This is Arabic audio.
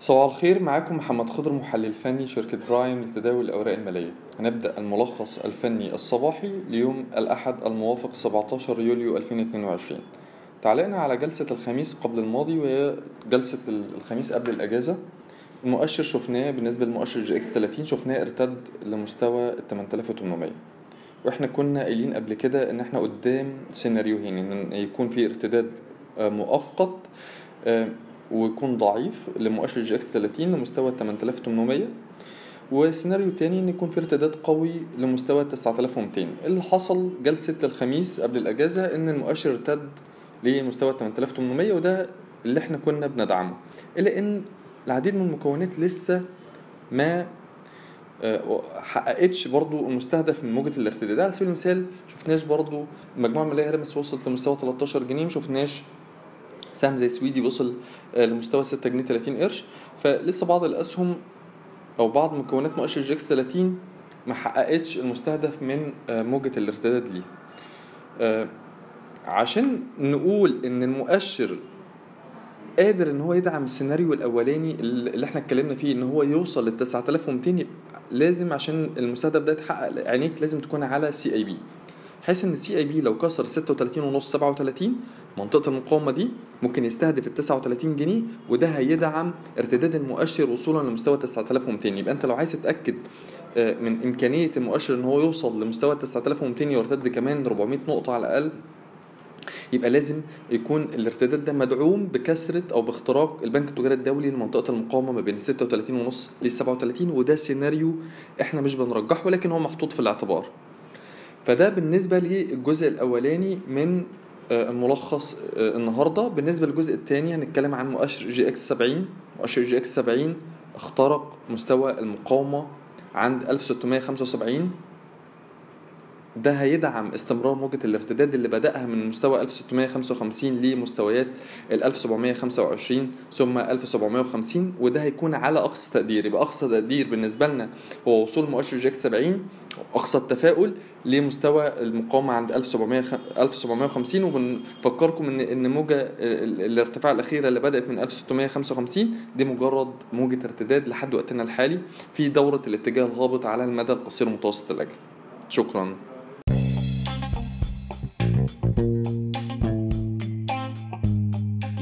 صباح الخير معاكم محمد خضر محلل فني شركة برايم لتداول الأوراق المالية. هنبدأ الملخص الفني الصباحي ليوم الأحد الموافق 17 يوليو 2022 تعليقنا على جلسة الخميس قبل الماضي وهي جلسة الخميس قبل الأجازة. المؤشر شفناه بالنسبة للمؤشر EGX 30 شفناه ارتد لمستوى ال 8800 وإحنا كنا قايلين قبل كده إن إحنا قدام سيناريوهين إن يكون في ارتداد مؤقت ويكون ضعيف لمؤشر EGX 30 لمستوى 8800 وسيناريو تاني إن يكون في ارتداد قوي لمستوى 9200 اللي حصل جلسة الخميس قبل الأجازة إن المؤشر ارتد لمستوى 8800 وده اللي إحنا كنا بندعمه. إلا إن العديد من المكونات لسه ما حققتش برضو المستهدف من موجة الارتداد. على سبيل المثال شفناش برضو المجموعة المالية هرمس وصلت لمستوى 13 جنيه مشفناش سهم زي سويدي وصل لمستوى 6 جنيه 30 قرش. فلسه بعض الأسهم أو بعض مكونات مؤشر EGX 30 ما حققتش المستهدف من موجة الارتداد ليه. عشان نقول إن المؤشر قادر إن هو يدعم السيناريو الأولاني اللي إحنا اتكلمنا فيه إن هو يوصل لل 9200 لازم عشان المستهدف ده يتحقق عينيك لازم تكون على CIB بحيث إن ال CIB لو كسر 36 ونص 37 منطقة المقاومة دي ممكن يستهدف ال 39 جنيه وده هيدعم ارتداد المؤشر وصولا لمستوى 9200 يبقى أنت لو عايز تتأكد من إمكانية المؤشر إن هو يوصل لمستوى 9200 ويرتد كمان 400 نقطة على الأقل يبقى لازم يكون الارتداد ده مدعوم بكسرة أو باختراق البنك التجاري الدولي لمنطقة المقاومة ما بين ال 36 ونص لل 37 وده سيناريو إحنا مش بنرجحه ولكن هو محطوط في الاعتبار. فده بالنسبة للجزء الأولاني من الملخص النهارده. بالنسبة للجزء الثاني هنتكلم عن مؤشر EGX 70 مؤشر EGX 70 اخترق مستوى المقاومة عند 1675 ده هيدعم استمرار موجة الارتداد اللي بدأها من مستوى 1655 لمستويات ال 1725 ثم 1750 وده هيكون على أقصى تقدير. يبقى أقصى تقدير بالنسبة لنا هو وصول مؤشر جيكس 70 أقصى التفاؤل لمستوى المقاومة عند 1750 وبنفكركم إن إن موجة الارتفاع الأخيرة اللي بدأت من 1655 دي مجرد موجة ارتداد لحد وقتنا الحالي في دورة الاتجاه الهابط على المدى القصير متوسط الأجل. شكرا.